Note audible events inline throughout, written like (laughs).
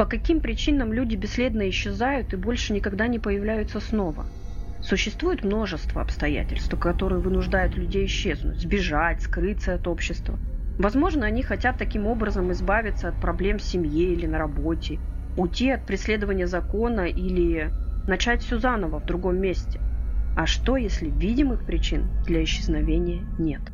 По каким причинам люди бесследно исчезают и больше никогда не появляются снова? Существует множество обстоятельств, которые вынуждают людей исчезнуть, сбежать, скрыться от общества. Возможно, они хотят таким образом избавиться от проблем в семье или на работе, уйти от преследования закона или начать все заново в другом месте. А что, если видимых причин для исчезновения нет?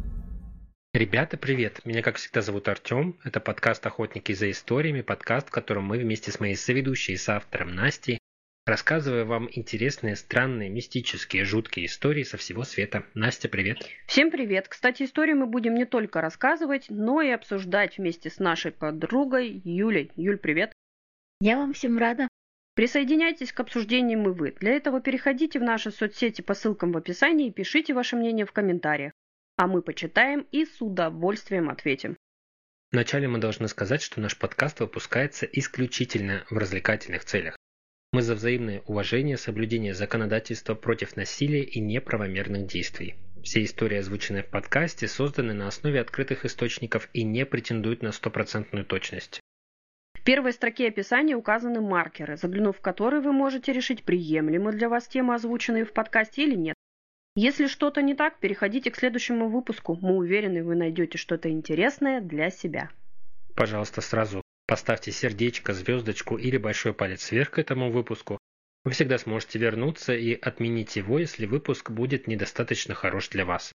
Ребята, привет! Меня, как всегда, зовут Артем. Это подкаст «Охотники за историями», подкаст, в котором мы вместе с моей соведущей и соавтором Настей рассказываем вам интересные, странные, мистические, жуткие истории со всего света. Настя, привет! Всем привет! Кстати, историю мы будем не только рассказывать, но и обсуждать вместе с нашей подругой Юлей. Юль, привет! Я вам всем рада. Присоединяйтесь к обсуждениям и вы. Для этого переходите в наши соцсети по ссылкам в описании и пишите ваше мнение в комментариях а мы почитаем и с удовольствием ответим. Вначале мы должны сказать, что наш подкаст выпускается исключительно в развлекательных целях. Мы за взаимное уважение, соблюдение законодательства против насилия и неправомерных действий. Все истории, озвученные в подкасте, созданы на основе открытых источников и не претендуют на стопроцентную точность. В первой строке описания указаны маркеры, заглянув в которые вы можете решить, приемлемы для вас темы, озвученные в подкасте или нет. Если что-то не так, переходите к следующему выпуску. Мы уверены, вы найдете что-то интересное для себя. Пожалуйста, сразу поставьте сердечко, звездочку или большой палец вверх к этому выпуску. Вы всегда сможете вернуться и отменить его, если выпуск будет недостаточно хорош для вас.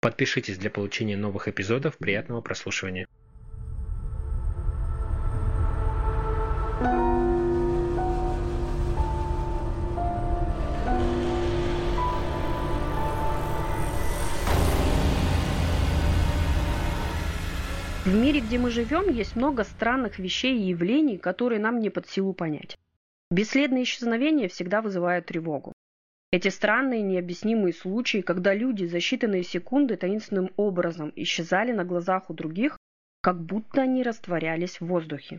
Подпишитесь для получения новых эпизодов. Приятного прослушивания. Мире, где мы живем, есть много странных вещей и явлений, которые нам не под силу понять. Бесследные исчезновения всегда вызывают тревогу. Эти странные необъяснимые случаи, когда люди за считанные секунды таинственным образом исчезали на глазах у других, как будто они растворялись в воздухе.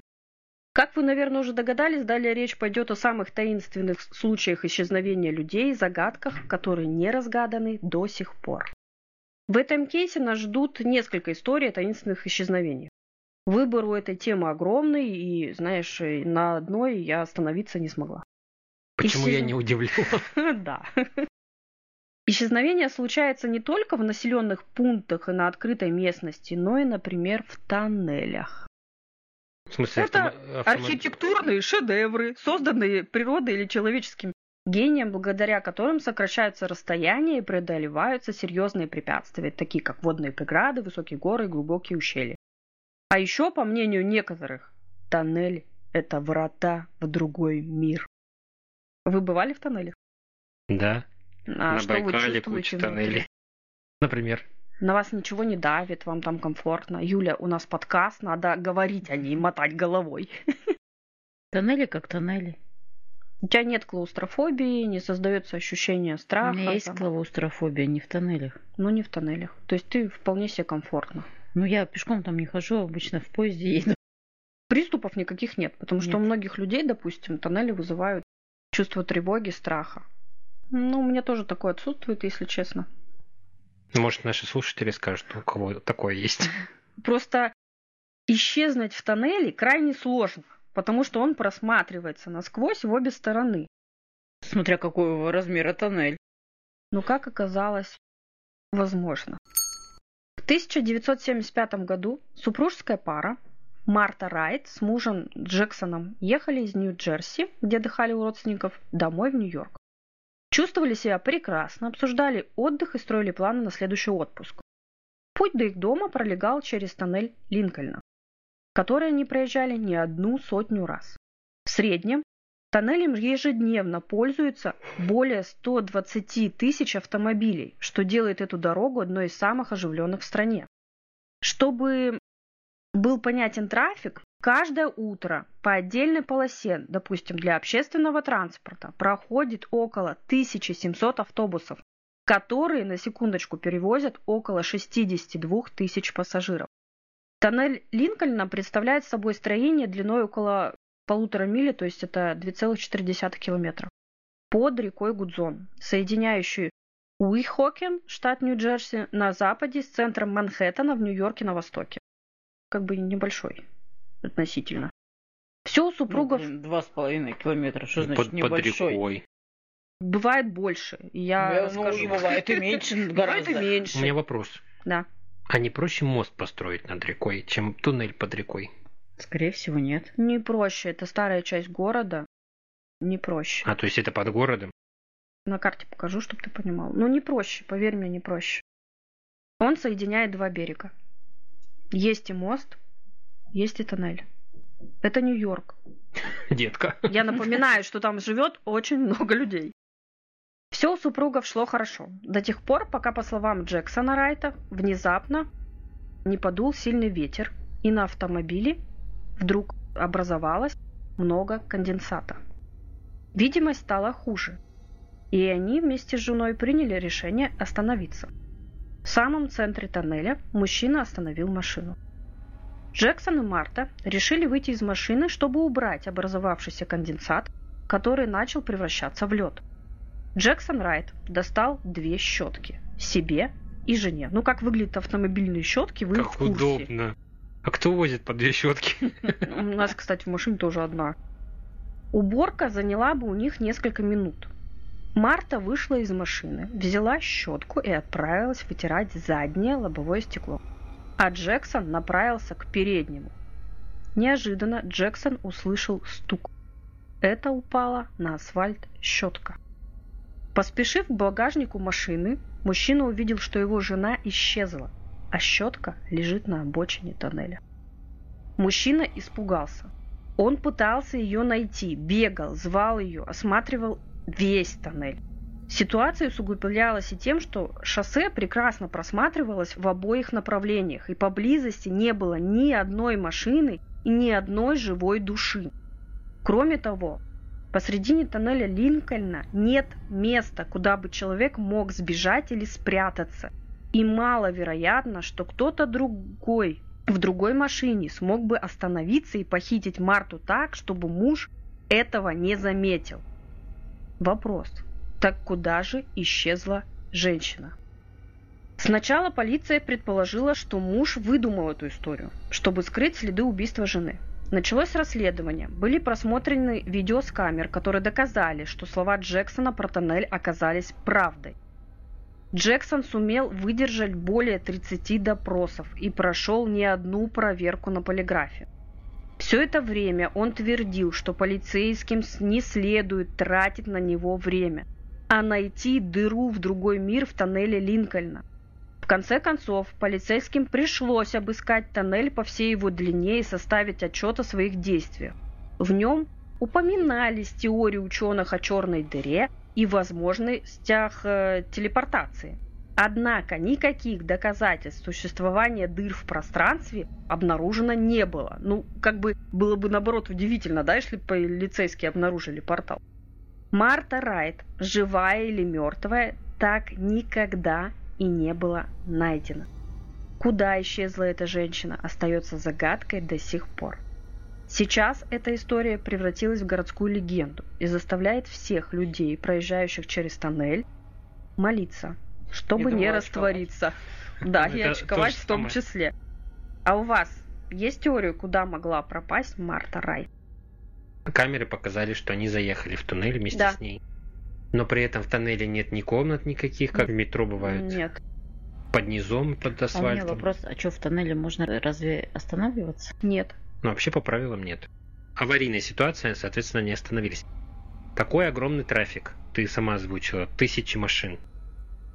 Как вы, наверное, уже догадались, далее речь пойдет о самых таинственных случаях исчезновения людей загадках, которые не разгаданы до сих пор. В этом кейсе нас ждут несколько историй о таинственных исчезновениях. Выбор у этой темы огромный, и, знаешь, на одной я остановиться не смогла. Почему Исчез... я не удивлен? (laughs) Да. Исчезновение случается не только в населенных пунктах и на открытой местности, но и, например, в тоннелях. В смысле, Это автом... архитектурные шедевры, созданные природой или человеческим гением, благодаря которым сокращаются расстояния и преодолеваются серьезные препятствия, такие как водные преграды, высокие горы и глубокие ущелья. А еще, по мнению некоторых, тоннель – это врата в другой мир. Вы бывали в тоннелях? Да. А На что Байкале вы куча тоннелей. Например. На вас ничего не давит, вам там комфортно. Юля, у нас подкаст, надо говорить, а не мотать головой. (laughs) Тоннели как тоннели. У тебя нет клаустрофобии, не создается ощущение страха. У меня есть там. клаустрофобия, не в тоннелях. Ну, не в тоннелях. То есть ты вполне себе комфортно. Ну, я пешком там не хожу, обычно в поезде еду. Приступов никаких нет, потому что Нет. у многих людей, допустим, тоннели вызывают чувство тревоги, страха. Ну, у меня тоже такое отсутствует, если честно. Может, наши слушатели скажут, у кого такое есть. Просто исчезнуть в тоннеле крайне сложно, потому что он просматривается насквозь в обе стороны. Смотря какого размера тоннель. Но, как оказалось, возможно. В 1975 году супружеская пара Марта Райт с мужем Джексоном ехали из Нью-Джерси, где отдыхали у родственников, домой в Нью-Йорк. Чувствовали себя прекрасно, обсуждали отдых и строили планы на следующий отпуск. Путь до их дома пролегал через тоннель Линкольна, который они проезжали не одну сотню раз. В среднем тоннелем ежедневно пользуются более 120 тысяч автомобилей, что делает эту дорогу одной из самых оживленных в стране. Чтобы был понятен трафик, каждое утро по отдельной полосе, допустим, для общественного транспорта, проходит около 1700 автобусов, которые, на секундочку, перевозят около 62 тысяч пассажиров. Тоннель Линкольна представляет собой строение длиной около полутора мили, то есть это 2,4 километра, под рекой Гудзон, соединяющую Уихокен, штат Нью-Джерси, на западе с центром Манхэттена в Нью-Йорке на востоке. Как бы небольшой относительно. Все у Ну, супругов блин, Два с половиной километра. Что значит под, под небольшой? рекой. бывает больше. Я Я, ну, расскажу. бывает и меньше (laughs) Бывает и гораздо. У меньше. меня вопрос. Да. А не проще мост построить над рекой, чем туннель под рекой? Скорее всего, нет. Не проще. Это старая часть города. Не проще. А, то есть это под городом? На карте покажу, чтобы ты понимал. Ну, не проще, поверь мне, не проще. Он соединяет два берега. Есть и мост, есть и тоннель. Это Нью-Йорк. (laughs) Детка. Я напоминаю, что там живет очень много людей. Все у супругов шло хорошо. До тех пор, пока, по словам Джексона Райта, внезапно не подул сильный ветер, и на автомобиле вдруг образовалось много конденсата. Видимость стала хуже, и они вместе с женой приняли решение остановиться. В самом центре тоннеля мужчина остановил машину. Джексон и Марта решили выйти из машины, чтобы убрать образовавшийся конденсат, который начал превращаться в лед. Джексон Райт достал две щетки себе и жене. Ну, как выглядят автомобильные щетки, вы в Как курсе. удобно. А кто возит по две щетки? (laughs) У нас, кстати, в машине тоже одна. Уборка заняла бы у них несколько минут. Марта вышла из машины, взяла щетку и отправилась вытирать заднее лобовое стекло. А Джексон направился к переднему. Неожиданно Джексон услышал стук. Это упала на асфальт щетка. Поспешив к багажнику машины, мужчина увидел, что его жена исчезла, а щетка лежит на обочине тоннеля. Мужчина испугался. Он пытался ее найти, бегал, звал ее, осматривал весь тоннель. Ситуация усугублялась и тем, что шоссе прекрасно просматривалось в обоих направлениях, и поблизости не было ни одной машины и ни одной живой души. Кроме того, посредине тоннеля Линкольна нет места, куда бы человек мог сбежать или спрятаться. И маловероятно, что кто-то другой в другой машине смог бы остановиться и похитить Марту так, чтобы муж этого не заметил. Вопрос. Так куда же исчезла женщина? Сначала полиция предположила, что муж выдумал эту историю, чтобы скрыть следы убийства жены. Началось расследование. Были просмотрены видео с камер, которые доказали, что слова Джексона про тоннель оказались правдой. Джексон сумел выдержать более 30 допросов и прошел не одну проверку на полиграфе. Все это время он твердил, что полицейским не следует тратить на него время, а найти дыру в другой мир в тоннеле Линкольна. В конце концов, полицейским пришлось обыскать тоннель по всей его длине и составить отчет о своих действиях. В нем упоминались теории ученых о черной дыре и возможностях э, телепортации. Однако никаких доказательств существования дыр в пространстве обнаружено не было. Ну, как бы было бы наоборот удивительно, да, если полицейские обнаружили портал. Марта Райт, живая или мертвая, так никогда и не было найдено. Куда исчезла эта женщина, остается загадкой до сих пор. Сейчас эта история превратилась в городскую легенду и заставляет всех людей, проезжающих через тоннель, молиться, чтобы не думала, раствориться. Да, и очковать в том самое. числе. А у вас есть теория, куда могла пропасть Марта Райт? Камеры показали, что они заехали в туннель вместе Да. с ней. Но при этом в тоннеле нет ни комнат никаких, как в метро бывает. Нет. Под низом, под А у меня асфальтом. вопрос, а что в тоннеле можно разве останавливаться? Нет. Но вообще по правилам нет. Аварийная ситуация, соответственно, не остановились. Такой огромный трафик, ты сама озвучила, тысячи машин.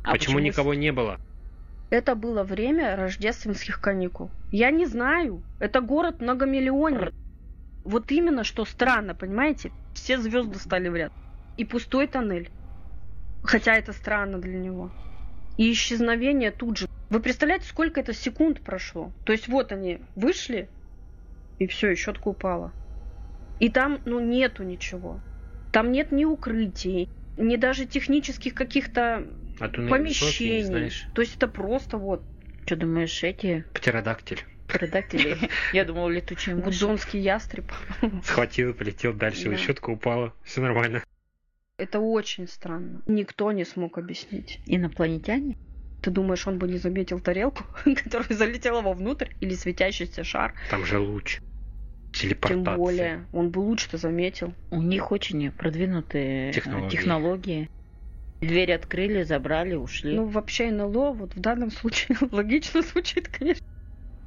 А почему, никого не было? Это было время рождественских каникул. Я не знаю. Это город многомиллионник. Вот именно что странно, понимаете? Все звезды стали в ряд. И пустой тоннель. Хотя это странно для него. И исчезновение тут же. Вы представляете, сколько это секунд прошло? То есть вот они вышли, и все, и щетка упала. И там, ну, нету ничего. Там нет ни укрытий, ни даже технических каких-то А помещений. высокий, То есть это просто вот Что думаешь, эти птеродактиль. предатели? (laughs) Я думал, летучие мыши. гудзонский ястреб. Схватил, полетел дальше, Да. щетка упала, все нормально. Это очень странно. Никто не смог объяснить. Инопланетяне? Ты думаешь, он бы не заметил тарелку, (laughs) которая залетела вовнутрь, или светящийся шар? Там же луч. Тем Телепортация. более, он бы лучше-то заметил. У них очень продвинутые э, Технологии. технологии. Дверь открыли, забрали, ушли. Ну, вообще НЛО вот в данном случае (laughs) логично звучит, конечно.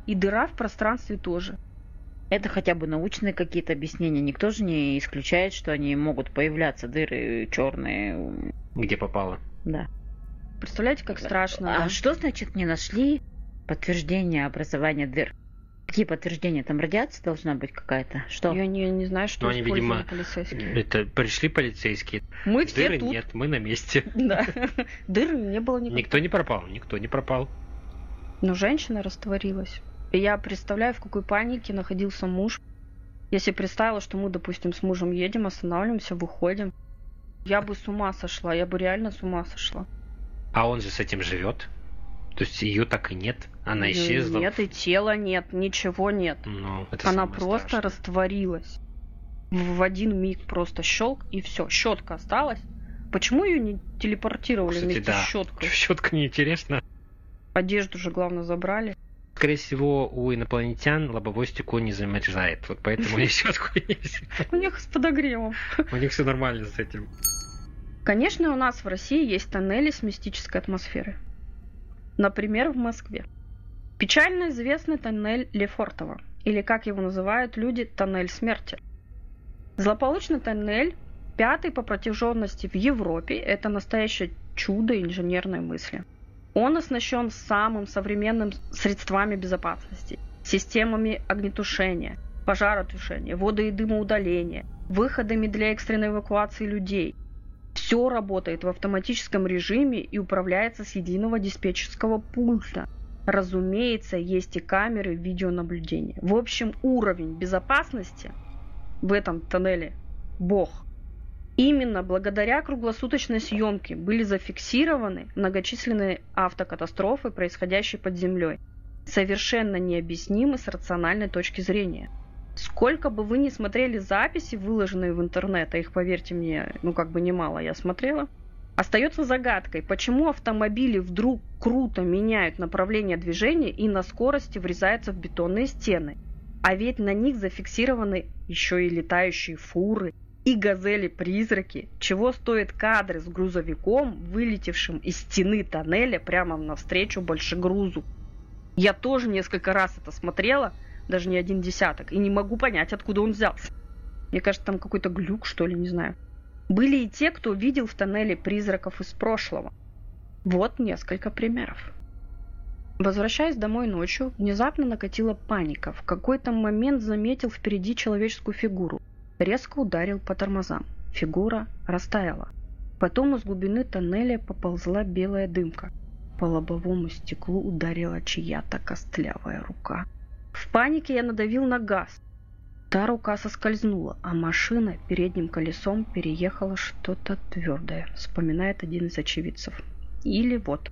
И дыра в пространстве тоже. Это хотя бы научные какие-то объяснения. Никто же не исключает, что они могут появляться, дыры черные. Где попало. Да. Представляете, как страшно. А да? что значит не нашли подтверждение образования дыр? Какие подтверждения? Там радиация должна быть какая-то? Что? Я не, не знаю, что Ну, они, видимо, полицейские. Это пришли полицейские. Мы все Дыры тут. нет, мы на месте. Да. (laughs) Дыры не было никакой. Никто не пропал, никто не пропал. Но женщина растворилась. И я представляю, в какой панике находился муж. Если представила, что мы, допустим, с мужем едем, останавливаемся, выходим. Я бы с ума сошла, я бы реально с ума сошла. А он же с этим живет. То есть ее так и нет. Она Ну, исчезла. Нет, и тела нет, ничего нет. Ну, это Она просто страшное. растворилась. В в один миг просто щелк и все. Щетка осталась. Почему ее не телепортировали Кстати, вместе да. с щеткой? (laughs) Щетка неинтересна. Одежду же, главное, забрали. Скорее всего, у инопланетян лобовое стекло не замерзает. Вот поэтому не взяли. (laughs) У них с подогревом. У них все нормально с этим. Конечно, у нас в России есть тоннели с мистической атмосферой. Например, в Москве. Печально известный тоннель Лефортово, или как его называют люди, тоннель смерти. Злополучный тоннель, пятый по протяженности в Европе, это настоящее чудо инженерной мысли. Он оснащен самым современным средствами безопасности, системами огнетушения, пожаротушения, водо- и дымоудаления, выходами для экстренной эвакуации людей. Все работает в автоматическом режиме и управляется с единого диспетчерского пульта. Разумеется, есть и камеры видеонаблюдения. В общем, уровень безопасности в этом тоннеле – бог. Именно благодаря круглосуточной съемке были зафиксированы многочисленные автокатастрофы, происходящие под землей, совершенно необъяснимы с рациональной точки зрения. Сколько бы вы ни смотрели записи, выложенные в интернет, а их, поверьте мне, ну как бы немало я смотрела, остается загадкой, почему автомобили вдруг круто меняют направление движения и на скорости врезаются в бетонные стены. А ведь на них зафиксированы еще и летающие фуры, и газели-призраки, чего стоят кадры с грузовиком, вылетевшим из стены тоннеля прямо навстречу большегрузу. Я тоже несколько раз это смотрела, даже не один десяток, и не могу понять, откуда он взялся. Мне кажется, там какой-то глюк, что ли, не знаю. Были и те, кто видел в тоннеле призраков из прошлого. Вот несколько примеров. Возвращаясь домой ночью, внезапно накатила паника. В какой-то момент заметил впереди человеческую фигуру. Резко ударил по тормозам. Фигура растаяла. Потом из глубины тоннеля поползла белая дымка. По лобовому стеклу ударила чья-то костлявая рука. В панике я надавил на газ. Та рука соскользнула, а машина передним колесом переехала что-то твердое, вспоминает один из очевидцев. Или вот.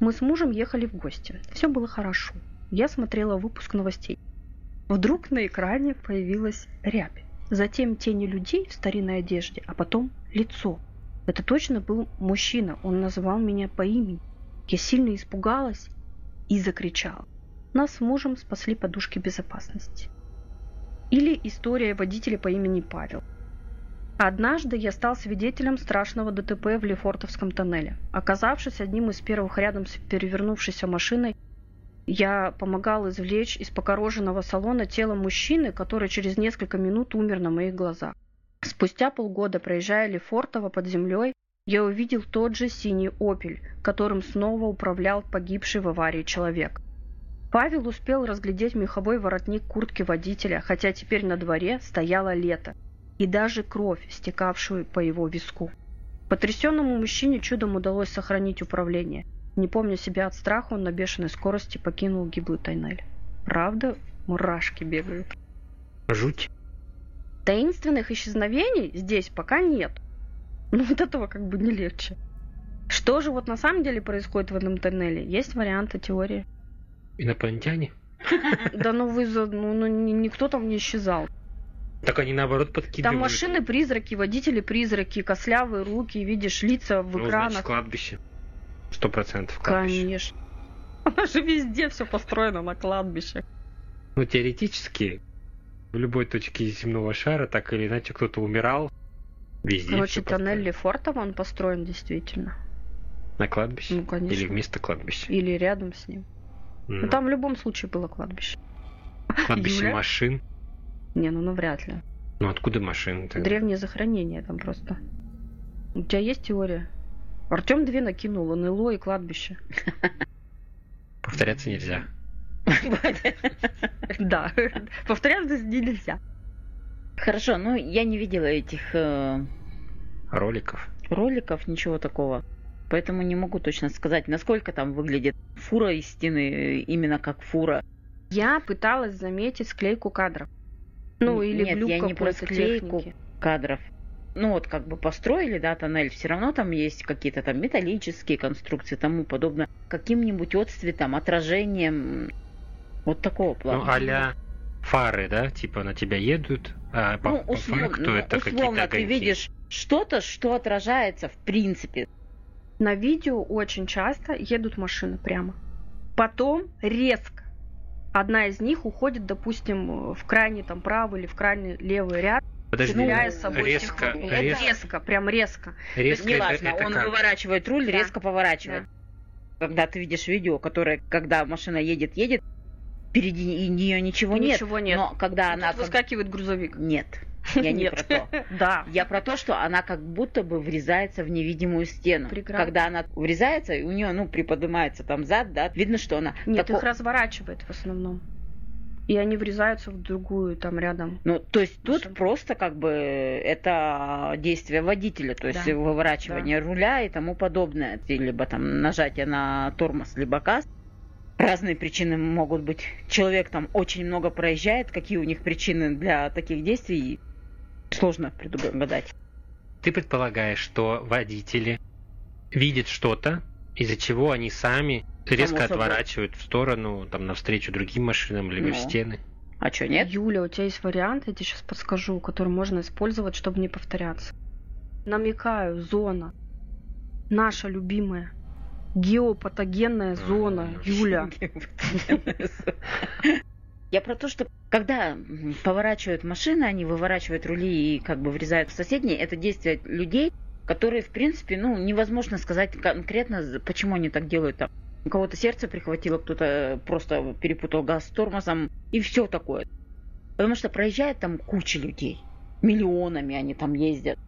Мы с мужем ехали в гости. Все было хорошо. Я смотрела выпуск новостей. Вдруг на экране появилась рябь. Затем тени людей в старинной одежде, а потом лицо. Это точно был мужчина. Он называл меня по имени. Я сильно испугалась и закричала. Нас с мужем спасли подушки безопасности. Или история водителя по имени Павел. Однажды я стал свидетелем страшного ДТП в Лефортовском тоннеле. Оказавшись одним из первых рядом с перевернувшейся машиной, я помогал извлечь из покороженного салона тело мужчины, который через несколько минут умер на моих глазах. Спустя полгода, проезжая Лефортово под землей, я увидел тот же синий «Опель», которым снова управлял погибший в аварии человек. Павел успел разглядеть меховой воротник куртки водителя, хотя теперь на дворе стояло лето, и даже кровь, стекавшую по его виску. Потрясенному мужчине чудом удалось сохранить управление. Не помня себя от страха, он на бешеной скорости покинул гиблый тоннель. Правда, мурашки бегают. Жуть. Таинственных исчезновений здесь пока нет. Но от этого как бы не легче. Что же вот на самом деле происходит в этом тоннеле? Есть варианты теории. Инопланетяне? (laughs) Да ну вы, ну, ну, ни- никто там не исчезал. Так они наоборот подкидывают. Там машины-призраки, водители-призраки, кослявые руки, видишь лица в Ну, значит, экранах. кладбище. Сто процентов кладбище. Конечно. (laughs) Она же везде все построено на кладбище. Ну, теоретически, В любой точке земного шара так или иначе кто-то умирал. Везде Короче, тоннель. Лефортово, он построен действительно. На кладбище? Ну, конечно. Или вместо кладбища? Или рядом с ним. Ну, Ну, там в любом случае было кладбище. (laughs) кладбище Юля? машин. Не, ну навряд ли. Ну откуда машины? тогда? Древнее захоронение там просто. У тебя есть теория? Артем две накинул, НЛО и кладбище. Повторяться нельзя. (laughs) Да, повторяться нельзя. Хорошо, ну я не видела этих э, Роликов. роликов, ничего такого. Поэтому не могу точно сказать, насколько там выглядит фура из стены именно как фура. Я пыталась заметить склейку кадров. Ну, или нет, я глюк не про склейку. техники. кадров. Ну вот как бы построили, да, тоннель, все равно там есть какие-то там металлические конструкции, тому подобное, каким-нибудь отцветом, отражением, вот такого плана. Ну, а фары, да? Типа на тебя едут, а по, Ну, по условно, факту ну, это какие-то условно ты видишь что-то, что отражается в принципе. На видео очень часто едут машины прямо. Потом резко одна из них уходит, допустим, в крайний там правый или в крайний левый ряд, Подожди, стреляя с собой резко, технику. это резко, резко, прям резко. резко, Неважно, это, это он как? выворачивает руль, Да. резко поворачивает. Когда ты видишь видео, которое, когда машина едет, едет, впереди нее ничего, Ничего нет. Но когда Тут она... как- выскакивает грузовик. Нет, я не Нет. про то. (laughs) Да. Я про то, что она как будто бы врезается в невидимую стену. Преграда. Когда она врезается, и у нее, ну, приподнимается там зад, да, видно, что она... Нет, тако- их разворачивает в основном. И они врезаются в другую там рядом. Ну, то есть тут Машина. просто как бы это действие водителя, то есть Да. выворачивание руля и тому подобное, либо там нажатие на тормоз, либо газ. Разные причины могут быть. Человек там очень много проезжает, какие у них причины для таких действий, сложно предугадать. Ты предполагаешь, что водители видят что-то, из-за чего они сами резко собой. отворачивают в сторону, там, навстречу другим машинам, либо в Ну. стены. А что, нет? Юля, у тебя есть вариант, я тебе сейчас подскажу, который можно использовать, чтобы не повторяться. Намекаю, зона. Наша любимая. Геопатогенная зона, Юля. Я про то, что когда поворачивают машины, они выворачивают рули и как бы врезают в соседние, это действие людей, которые, в принципе, ну, невозможно сказать конкретно, почему они так делают. Там, у кого-то сердце прихватило, кто-то просто перепутал газ с тормозом и все такое. Потому что проезжает там куча людей. Миллионами они там ездят.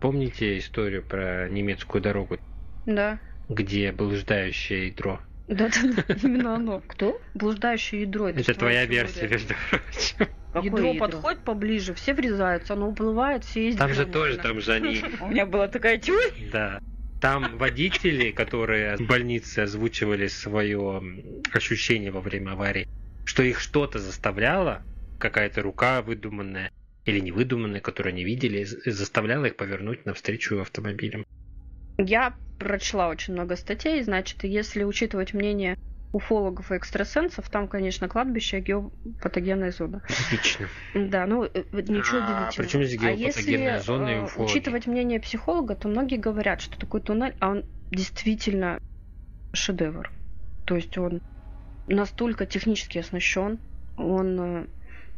Помните историю про немецкую дорогу, Да. где блуждающее ядро? Да, да, да, именно оно. Кто? Блуждающее ядро. Это твоя теория. версия, между прочим. Какое Ядро, ядро? подходит поближе, все врезаются, оно уплывает, все ездят. Там же тоже, там же они, У меня была такая теория. да. Там водители, которые в больнице озвучивали свое ощущение во время аварии, что их что-то заставляло, какая-то рука выдуманная или невыдуманная, которую они видели, заставляла их повернуть навстречу автомобилям. Я прочла очень много статей, значит, если учитывать мнение уфологов и экстрасенсов, там, конечно, кладбище, геопатогенная зона. Отлично. Да, ну, э, ничего А удивительного. при чем здесь А геопатогенная если, зона и э, уфологи? учитывать мнение психолога, то многие говорят, что такой туннель, а он действительно шедевр. То есть он настолько технически оснащен, он э,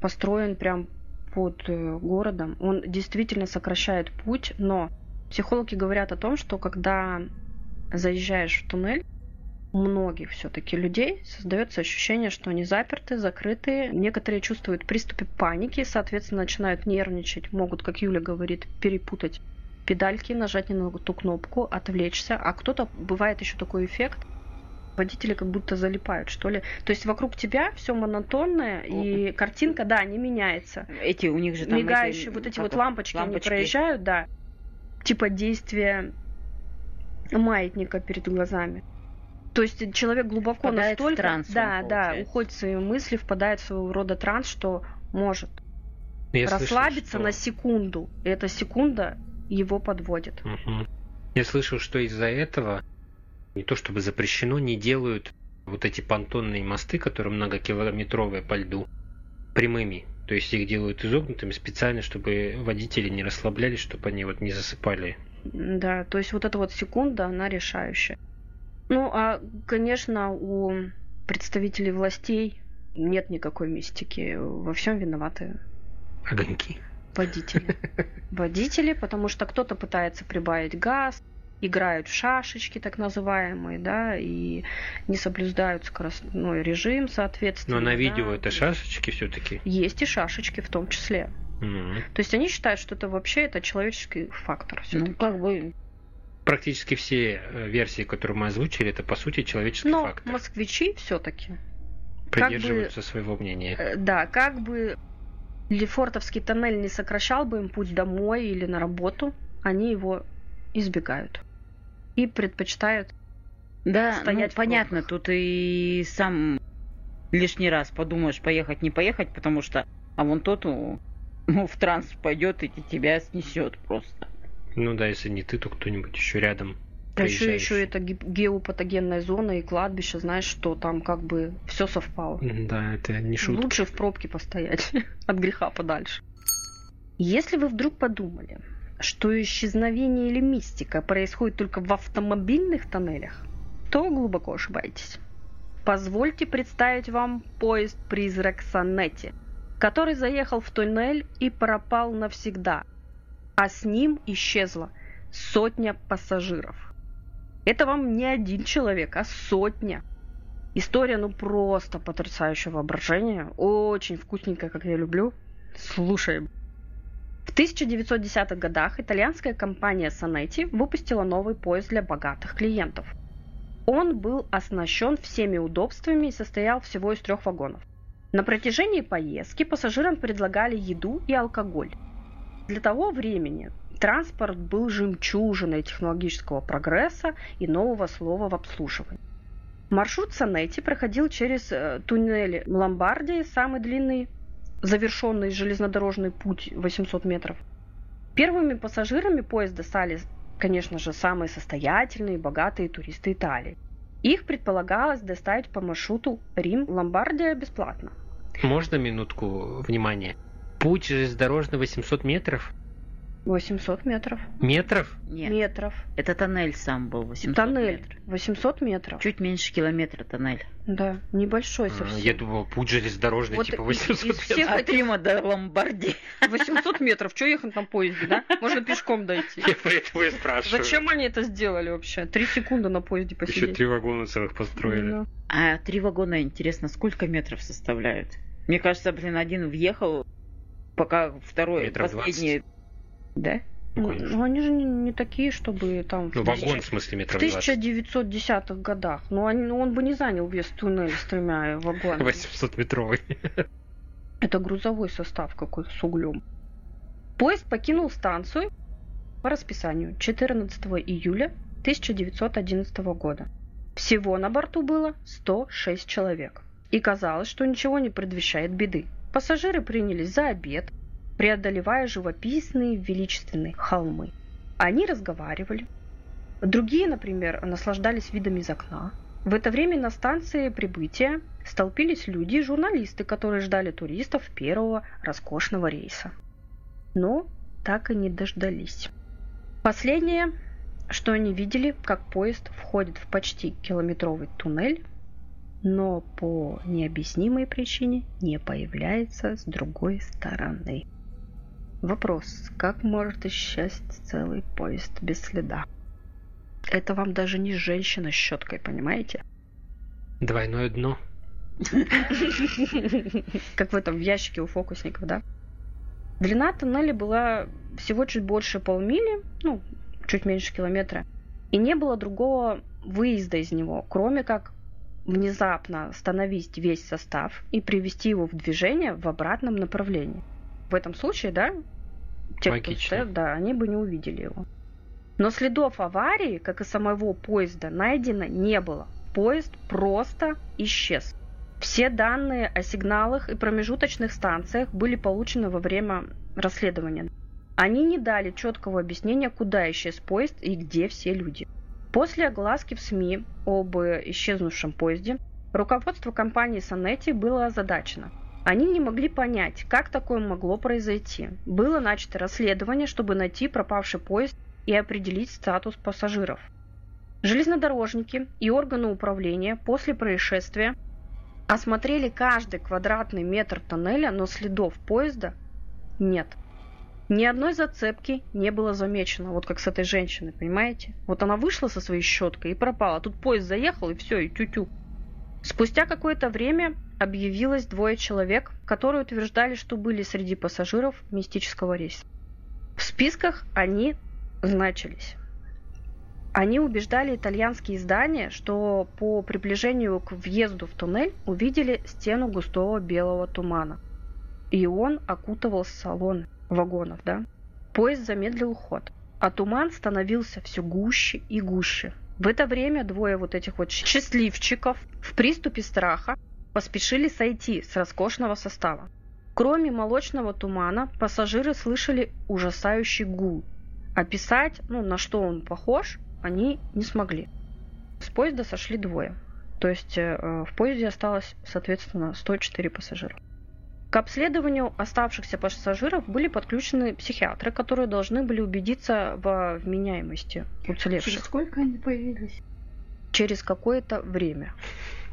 построен прям под городом, он действительно сокращает путь, но психологи говорят о том, что когда заезжаешь в туннель, многих все-таки людей создается ощущение, что они заперты, закрыты. Некоторые чувствуют приступы паники, соответственно, начинают нервничать, могут, как Юля говорит, перепутать педальки, нажать не на ту кнопку, отвлечься. А кто-то, бывает еще такой эффект, водители как будто залипают, что ли. То есть вокруг тебя все монотонное, и картинка, да, не меняется. Эти у них же там Мигающие эти, вот эти вот их, лампочки, они лампочки. проезжают, да. Типа действия маятника перед глазами. То есть человек глубоко Впадает в настолько, транс он, да, да, получается. уходит в свои мысли, впадает в своего рода транс, что может Я слышал, расслабиться что- на секунду. И эта секунда его подводит. Мгм. Я слышал, что из-за этого не то чтобы запрещено, не делают вот эти понтонные мосты, которые многокилометровые по льду, прямыми. То есть их делают изогнутыми специально, чтобы водители не расслаблялись, чтобы они вот не засыпали. Да, то есть вот эта вот секунда, она решающая. Ну, а, конечно, у представителей властей нет никакой мистики. Во всем виноваты Огоньки. Водители. (laughs) Водители, потому что кто-то пытается прибавить газ, играют в шашечки так называемые, да, и не соблюдают скоростной режим, соответственно. Но на да. видео это шашечки все-таки. Есть и шашечки в том числе. Мгм. То есть они считают, что это вообще это человеческий фактор. Ну, как бы, Практически все э, версии, которые мы озвучили, это по сути человеческий Но фактор. москвичи все-таки Придерживаются своего мнения. Э, Да, как бы Лефортовский тоннель не сокращал бы им путь домой или на работу, они его избегают. И предпочитают да, ну, стоять в понятно, тут и сам лишний раз подумаешь, поехать, не поехать, потому что, а вон тот ну, ну, (laughs) в транс пойдет и тебя снесет просто. Ну да, если не ты, то кто-нибудь еще рядом. А еще, еще это ге- геопатогенная зона и кладбище, знаешь, что там как бы все совпало. Да, это не шутка. Лучше в пробке постоять (laughs) от греха подальше. Если вы вдруг подумали, что исчезновение или мистика происходит только в автомобильных тоннелях, то глубоко ошибаетесь. Позвольте представить вам поезд-призрак Санетти, который заехал в туннель и пропал навсегда, а с ним исчезла сотня пассажиров. Это вам не один человек, а сотня. История, ну, просто потрясающее воображение. Очень вкусненькая, как я люблю. Слушаем. В 1910-х годах итальянская компания Санетти выпустила новый поезд для богатых клиентов. Он был оснащен всеми удобствами и состоял всего из трех вагонов. На протяжении поездки пассажирам предлагали еду и алкоголь. Для того времени транспорт был жемчужиной технологического прогресса и нового слова в обслуживании. Маршрут Санетти проходил через э, туннель Ломбардии, самый длинный завершенный железнодорожный путь 800 метров. Первыми пассажирами поезда стали, конечно же, самые состоятельные и богатые туристы Италии. Их предполагалось доставить по маршруту Рим-Ломбардия бесплатно. Можно минутку внимания? Путь железнодорожный 800 метров? 800 метров. Метров? Нет, Метров. это тоннель сам был, 800 Тоннель. метров. 800 метров. Чуть меньше километра тоннель. Да, небольшой А, совсем. Я думал, путь железнодорожный, Вот типа и- 800 из всех метров. От Рима до Ломбардии. 800 метров. Что ехать на поезде, да? Можно пешком дойти. Я поэтому и спрашиваю. Зачем они это сделали вообще? Три секунды на поезде Еще посидеть. три вагона целых построили. А три вагона, интересно, сколько метров составляют? Мне кажется, блин, один въехал, пока второй, Метров последний... Да? Ну, Ну, они же не, не такие, чтобы там... Ну, в вагон, в смысле, В метров 20. 1910-х годах. Ну, они- ну, он бы не занял вес туннеля с тремя вагонами. 800-метровый. (laughs) Это грузовой состав какой-то с углем. Поезд покинул станцию по расписанию 14 июля 1911 года. Всего на борту было 106 человек. И казалось, что ничего не предвещает беды. Пассажиры принялись за обед, преодолевая живописные величественные холмы. Они разговаривали. Другие, например, наслаждались видами из окна. В это время на станции прибытия столпились люди и журналисты, которые ждали туристов первого роскошного рейса. Но так и не дождались. Последнее, что они видели, как поезд входит в почти километровый туннель, но по необъяснимой причине не появляется с другой стороны. Вопрос, как может исчезнуть целый поезд без следа? Это вам даже не женщина с щеткой, понимаете? Двойное дно. Как в этом в ящике у фокусников, да? Длина тоннеля была всего чуть больше полмили, ну, чуть меньше километра. И не было другого выезда из него, кроме как внезапно остановить весь состав и привести его в движение в обратном направлении. В этом случае, да, те, кто стоят, да, они бы не увидели его. Но следов аварии, как и самого поезда, найдено не было. Поезд просто исчез. Все данные о сигналах и промежуточных станциях были получены во время расследования. Они не дали четкого объяснения, куда исчез поезд и где все люди. После огласки в СМИ об исчезнувшем поезде руководство компании Санетти было озадачено. Они не могли понять, как такое могло произойти. Было начато расследование, чтобы найти пропавший поезд и определить статус пассажиров. Железнодорожники и органы управления после происшествия осмотрели каждый квадратный метр тоннеля, но следов поезда нет. Ни одной зацепки не было замечено, вот как с этой женщиной, понимаете? Вот она вышла со своей щеткой и пропала. Тут поезд заехал, и все, и тю-тю. Спустя какое-то время объявилось двое человек, которые утверждали, что были среди пассажиров мистического рейса. В списках они значились. Они убеждали итальянские издания, что по приближению к въезду в туннель увидели стену густого белого тумана. И он окутывал салон вагонов, да? Поезд замедлил ход, а туман становился все гуще и гуще. В это время двое вот этих вот счастливчиков в приступе страха поспешили сойти с роскошного состава. Кроме молочного тумана, пассажиры слышали ужасающий гул. Описать, ну, на что он похож, они не смогли. С поезда сошли двое. То есть э, в поезде осталось, соответственно, 104 пассажира. К обследованию оставшихся пассажиров были подключены психиатры, которые должны были убедиться в вменяемости уцелевших. Через сколько они появились? Через какое-то время.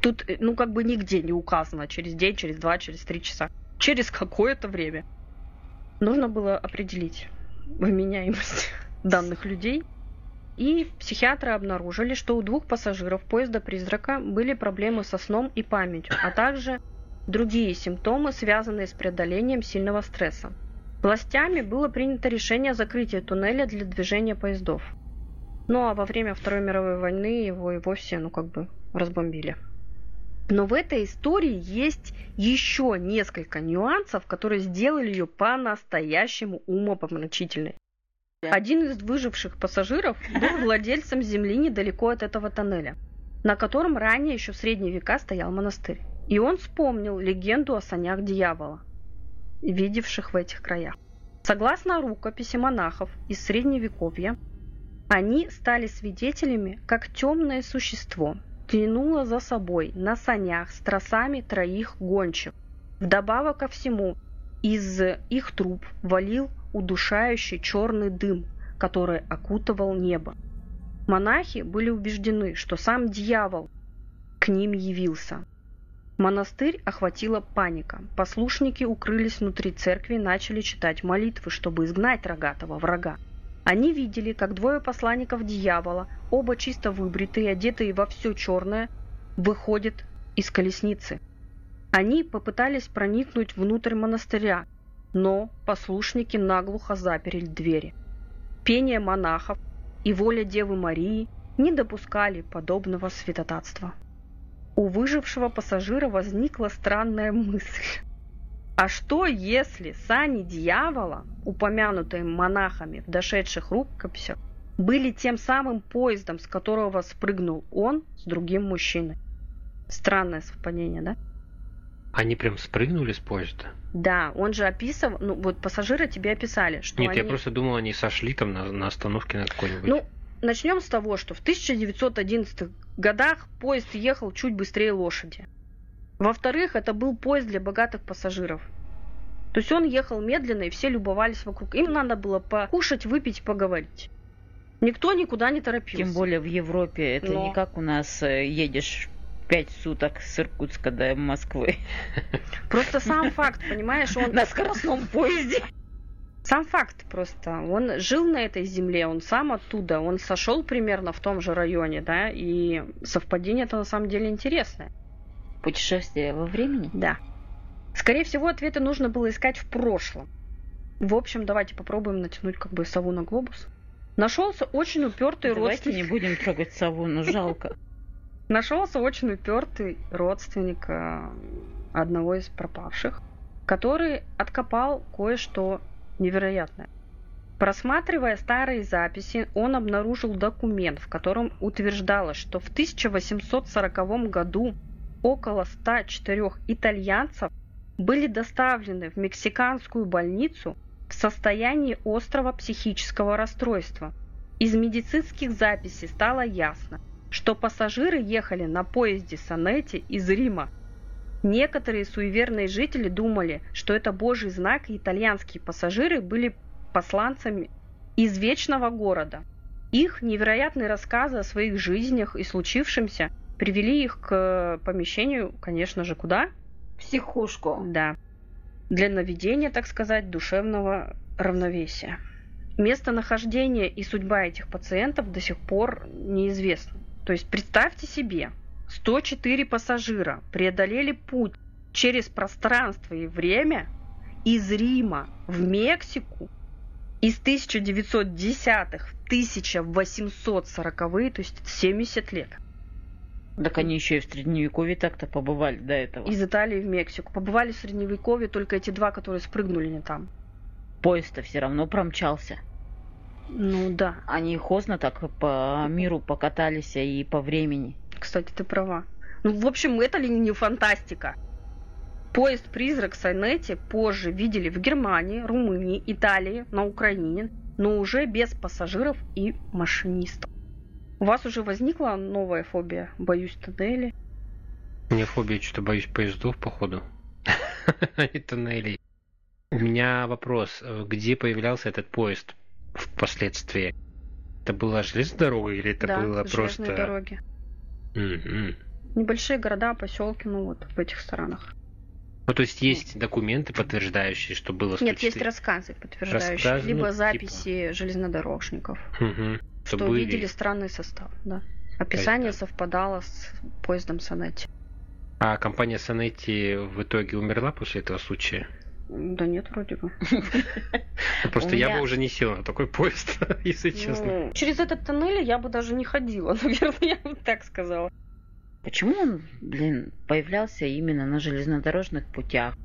Тут, э, ну, как бы нигде не указано, через день, через два, через три часа. Через какое-то время. Нужно было определить вменяемость (laughs) данных людей. И психиатры обнаружили, что у двух пассажиров поезда «Призрака» были проблемы со сном и памятью, а также другие симптомы, связанные с преодолением сильного стресса. Властями было принято решение закрытия туннеля для движения поездов. Ну а во время Второй мировой войны его и вовсе, ну как бы, разбомбили. Но в этой истории есть еще несколько нюансов, которые сделали ее по-настоящему умопомрачительной. Один из выживших пассажиров был владельцем земли недалеко от этого тоннеля, на котором ранее еще в средние века стоял монастырь. И он вспомнил легенду о санях дьявола, видевших в этих краях. Согласно рукописи монахов из Средневековья, они стали свидетелями, как темное существо тянуло за собой на санях с тросами троих гончих. Вдобавок ко всему, из их труб валил удушающий черный дым, который окутывал небо. Монахи были убеждены, что сам дьявол к ним явился. Монастырь охватила паника. Послушники укрылись внутри церкви и начали читать молитвы, чтобы изгнать рогатого врага. Они видели, как двое посланников дьявола, оба чисто выбритые, одетые во все черное, выходят из колесницы. Они попытались проникнуть внутрь монастыря, но послушники наглухо заперли двери. Пение монахов и воля Девы Марии не допускали подобного святотатства. У выжившего пассажира возникла странная мысль. А что, если сани дьявола, упомянутые монахами в дошедших рукописях, были тем самым поездом, с которого спрыгнул он с другим мужчиной? Странное совпадение, да? Они прям спрыгнули с поезда? Да, он же описывал, ну вот пассажиры тебе описали, что Нет, они... я просто думал, они сошли там на, на остановке на какой-нибудь. Ну, начнем с того, что в 1911 годах поезд ехал чуть быстрее лошади. Во-вторых, это был поезд для богатых пассажиров. То есть он ехал медленно, и все любовались вокруг. Им надо было покушать, выпить, поговорить. Никто никуда не торопился. Тем более в Европе это Но. не как у нас э, едешь пять суток с Иркутска до Москвы Просто сам факт, понимаешь, он... (laughs) на скоростном поезде. Сам факт просто. Он жил на этой земле, он сам оттуда, он сошел примерно в том же районе, да, и совпадение это на самом деле интересное. Путешествие во времени? Да. Скорее всего, ответы нужно было искать в прошлом. В общем, давайте попробуем натянуть как бы сову на глобус. Нашелся очень упертый Давайте не родственник. будем трогать сову, ну жалко. (laughs) Нашелся очень упертый родственник э, одного из пропавших, который откопал кое-что невероятное. Просматривая старые записи, он обнаружил документ, в котором утверждалось, что в 1840 году около 104 итальянцев были доставлены в мексиканскую больницу в состоянии острого психического расстройства. Из медицинских записей стало ясно, что пассажиры ехали на поезде Санетти из Рима. Некоторые суеверные жители думали, что это божий знак, и итальянские пассажиры были посланцами из вечного города. Их невероятные рассказы о своих жизнях и случившемся привели их к помещению, конечно же, куда? Психушку. Да. для наведения, так сказать, душевного равновесия. Местонахождение и судьба этих пациентов до сих пор неизвестны. То есть представьте себе, 104 пассажира преодолели путь через пространство и время из Рима в Мексику из 1910-х в 1840-е, то есть 70 лет. Так они еще и в Средневековье так-то побывали до этого. Из Италии в Мексику. Побывали в Средневековье только эти два, которые спрыгнули не там. Поезд-то все равно промчался. Ну да. Они хозно так по миру покатались и по времени. Кстати, ты права. Ну, в общем, это ли не фантастика? Поезд-призрак Сайнети позже видели в Германии, Румынии, Италии, на Украине, но уже без пассажиров и машинистов. У вас уже возникла новая фобия? Боюсь туннелей. У меня фобия, что-то боюсь поездов, походу. (laughs) Не туннелей. У меня вопрос. Где появлялся этот поезд впоследствии? Это была железная дорога или это да, было железные просто... дороги. Мгм. Небольшие города, поселки, ну вот в этих странах. Ну, то есть есть документы, подтверждающие, что было Нет, есть 104? рассказы, подтверждающие, Рассказы, ну, либо типа. записи железнодорожников, Мгм. что были. видели странный состав. Да. Описание да. совпадало с поездом Санетти. А компания Санетти в итоге умерла после этого случая? Да нет, вроде бы. (laughs) Просто я бы уже не сел на такой поезд, (laughs) если честно. Ну, через этот тоннель я бы даже не ходила, (laughs) наверное, я бы так сказала. Почему он, блин, появлялся именно на железнодорожных путях?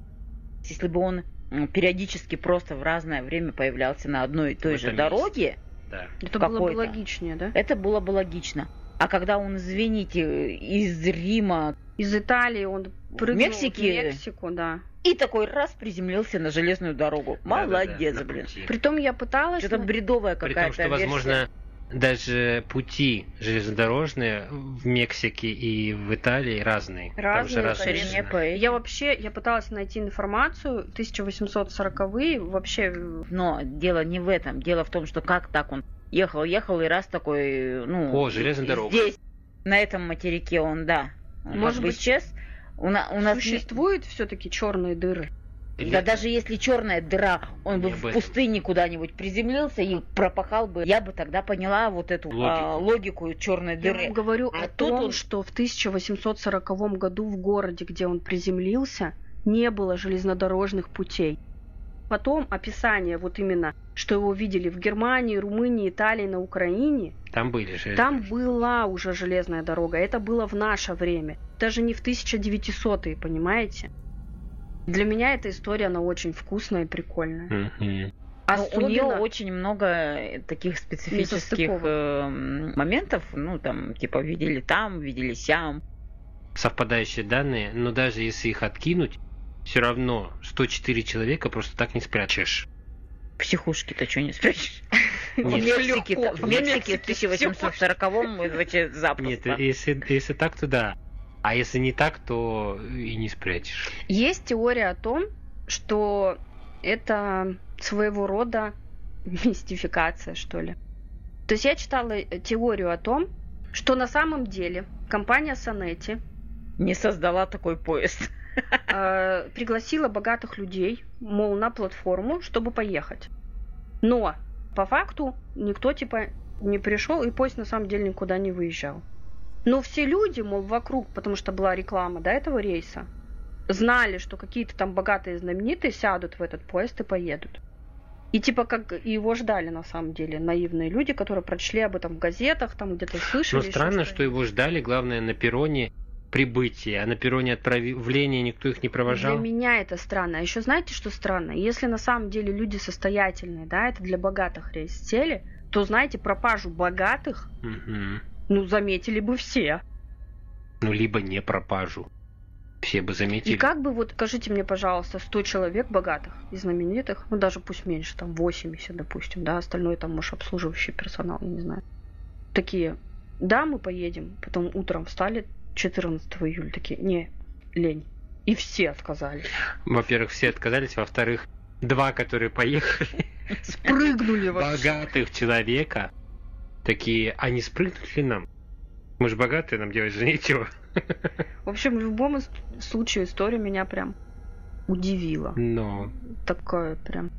Если бы он периодически просто в разное время появлялся на одной и той же дороге, Да. Это было бы логичнее, да? это было бы логично. А когда он, извините, из Рима Из Италии он прыгнул Мексики? в Мексику, да. И такой раз приземлился на железную дорогу. Молодец, Да-да-да, на блин. пути. Притом я пыталась... Что-то на- бредовая При какая-то том, что, версия. возможно, даже пути железнодорожные в Мексике и в Италии разные. Там же Разные, разные по. Я вообще, я пыталась найти информацию, 1840-е, вообще, э, Но дело не в этом. Дело в том, что как так он ехал, ехал и раз такой, ну... О, железная дорога. Здесь, на этом материке он, да. Он Может быть, исчез. У, на- у нас не- существуют все-таки черные дыры. Или- Да даже если черная дыра, он бы Не в пустыне куда-нибудь приземлился и пропахал бы, я бы тогда поняла вот эту а, Логику. логику черной Я дыры. вам говорю А о тут том, он- что в 1840 году в городе, где он приземлился, не было железнодорожных путей. Потом описание вот именно, что его видели в Германии, Румынии, Италии, на Украине, Там были железные там была уже железная дорога. Это было в наше время. Даже не в 1900-е, понимаете? Для меня эта история, она очень вкусная и прикольная. Но у нее очень много э, таких специфических э, моментов, ну там типа видели там, видели сям. Совпадающие данные, но даже если их откинуть, все равно 104 человека просто так не спрячешь. Психушки-то что не спрячешь? В. Мексике, в Мексике в Мексике 1840-м вообще Нет, запросто. если, если так, то да. А если не так, то и не спрячешь. Есть теория о том, что это своего рода мистификация, что ли. То есть я читала э, теорию о том, что на самом деле компания Санетти Не создала такой поезд. (laughs) э, пригласила богатых людей, мол, на платформу, чтобы поехать. Но по факту никто типа не пришел, и поезд на самом деле никуда не выезжал. Но все люди, мол, вокруг, потому что была реклама до этого рейса, знали, что какие-то там богатые знаменитые сядут в этот поезд и поедут. И типа как и его ждали на самом деле наивные люди, которые прочли об этом в газетах, там где-то слышали. Но странно, что его ждали, главное, на перроне прибытия, а на перроне отправления никто их не провожал. Для меня это странно. А еще знаете, что странно? Если на самом деле люди состоятельные, да, это для богатых рейс сели, то, знаете, пропажу богатых, Мгм. ну, заметили бы все. Ну, либо не пропажу. Все бы заметили. И как бы, вот, скажите мне, пожалуйста, 100 человек богатых и знаменитых, ну, даже пусть меньше, там, 80, допустим, да, остальное там, может, обслуживающий персонал, я не знаю. Такие, да, мы поедем, потом утром встали 14 июля, такие, не, лень. И все отказались. Во-первых, все отказались, во-вторых, два, которые поехали, (laughs) Спрыгнули вообще. богатых человека, такие, а не спрыгнуть ли нам? Мы же богатые, нам делать же нечего. В общем, в любом случае история меня прям удивило. Но Такое прям.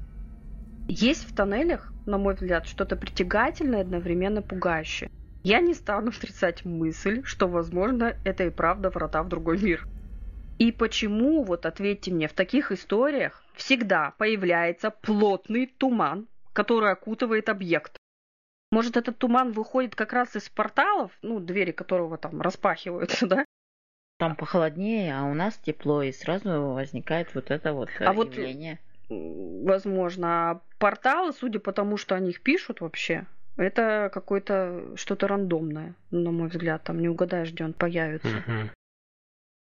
Есть в тоннелях, на мой взгляд, что-то притягательное и одновременно пугающее. Я не стану отрицать мысль, что, возможно, это и правда врата в другой мир. И почему, вот ответьте мне, в таких историях всегда появляется плотный туман, который окутывает объект? Может, этот туман выходит как раз из порталов, ну, двери которого там распахиваются, (laughs) да? Там похолоднее, а у нас тепло, и сразу возникает вот это вот А вот- явление. М, Возможно. А порталы, судя по тому, что они их пишут вообще, это какое-то что-то рандомное, на мой взгляд. Там не угадаешь, где он появится.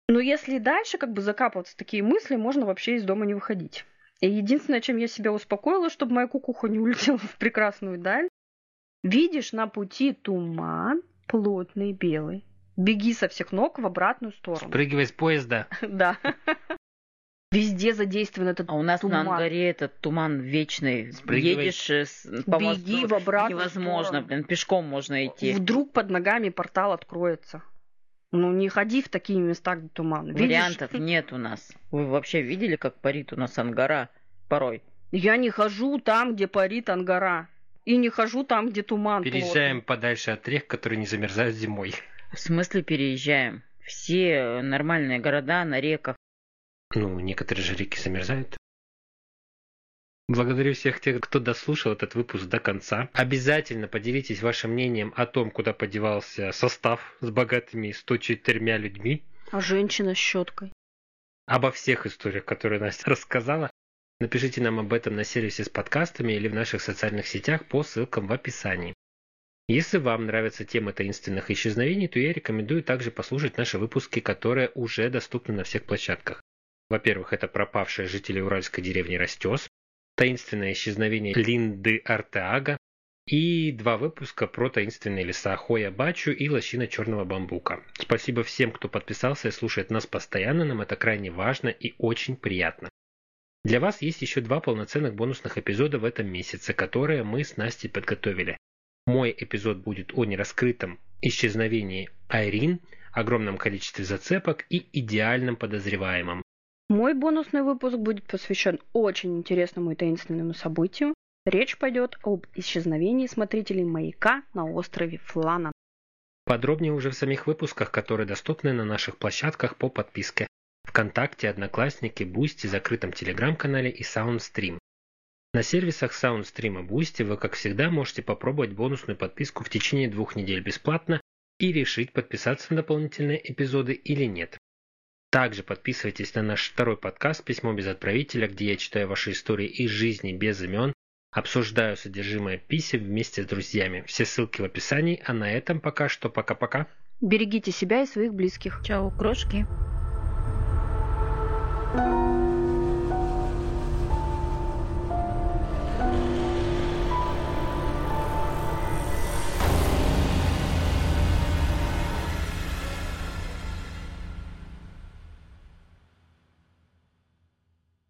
Но если дальше как бы закапываться в такие мысли, можно вообще из дома не выходить. И единственное, чем я себя успокоила, чтобы моя кукуха не (laughs) улетела в прекрасную даль, видишь на пути туман плотный белый. Беги со всех ног в обратную сторону. Спрыгивай с поезда. (laughs) Да. Везде задействован этот А у нас туман. на Ангаре этот туман вечный. Спрыгивай. Едешь э, с- по Беги мосту, в обратную невозможно, сторону. блин, пешком можно идти. Вдруг под ногами портал откроется. Ну, не ходи в такие места, где туман. Видишь? Вариантов нет у нас. Вы вообще видели, как парит у нас Ангара порой? Я не хожу там, где парит ангара. И не хожу там, где туман. Переезжаем подальше от рек, которые не замерзают зимой. В смысле переезжаем? Все нормальные города на реках. Ну, некоторые же реки замерзают. Благодарю всех тех, кто дослушал этот выпуск до конца. Обязательно поделитесь вашим мнением о том, куда подевался состав с богатыми 104 людьми. А женщина с щеткой. Обо всех историях, которые Настя (laughs) рассказала. Напишите нам об этом на сервисе с подкастами или в наших социальных сетях по ссылкам в описании. Если вам нравится тема таинственных исчезновений, то я рекомендую также послушать наши выпуски, которые уже доступны на всех площадках. Во-первых, это пропавшие жители уральской деревни Растес, таинственное исчезновение Линды Артеага и два выпуска про таинственные леса Хоя Бачу и лощина черного бамбука. Спасибо всем, кто подписался и слушает нас постоянно, нам это крайне важно и очень приятно. Для вас есть еще два полноценных бонусных эпизода в этом месяце, которые мы с Настей подготовили. Мой эпизод будет о нераскрытом исчезновении Айрин, огромном количестве зацепок и идеальном подозреваемом. Мой бонусный выпуск будет посвящен очень интересному и таинственному событию. Речь пойдет об исчезновении смотрителей маяка на острове Флана. Подробнее уже в самих выпусках, которые доступны на наших площадках по подписке. ВКонтакте, Одноклассники, Boosty, закрытом Телеграм-канале и Soundstream. На сервисах Soundstream и Boosty вы, как всегда, можете попробовать бонусную подписку в течение двух недель бесплатно и решить, подписаться на дополнительные эпизоды или нет. Также подписывайтесь на наш второй подкаст «Письмо без отправителя», где я читаю ваши истории из жизни без имен, обсуждаю содержимое писем вместе с друзьями. Все ссылки в описании, а на этом пока что пока-пока. Берегите себя и своих близких. Чао, крошки.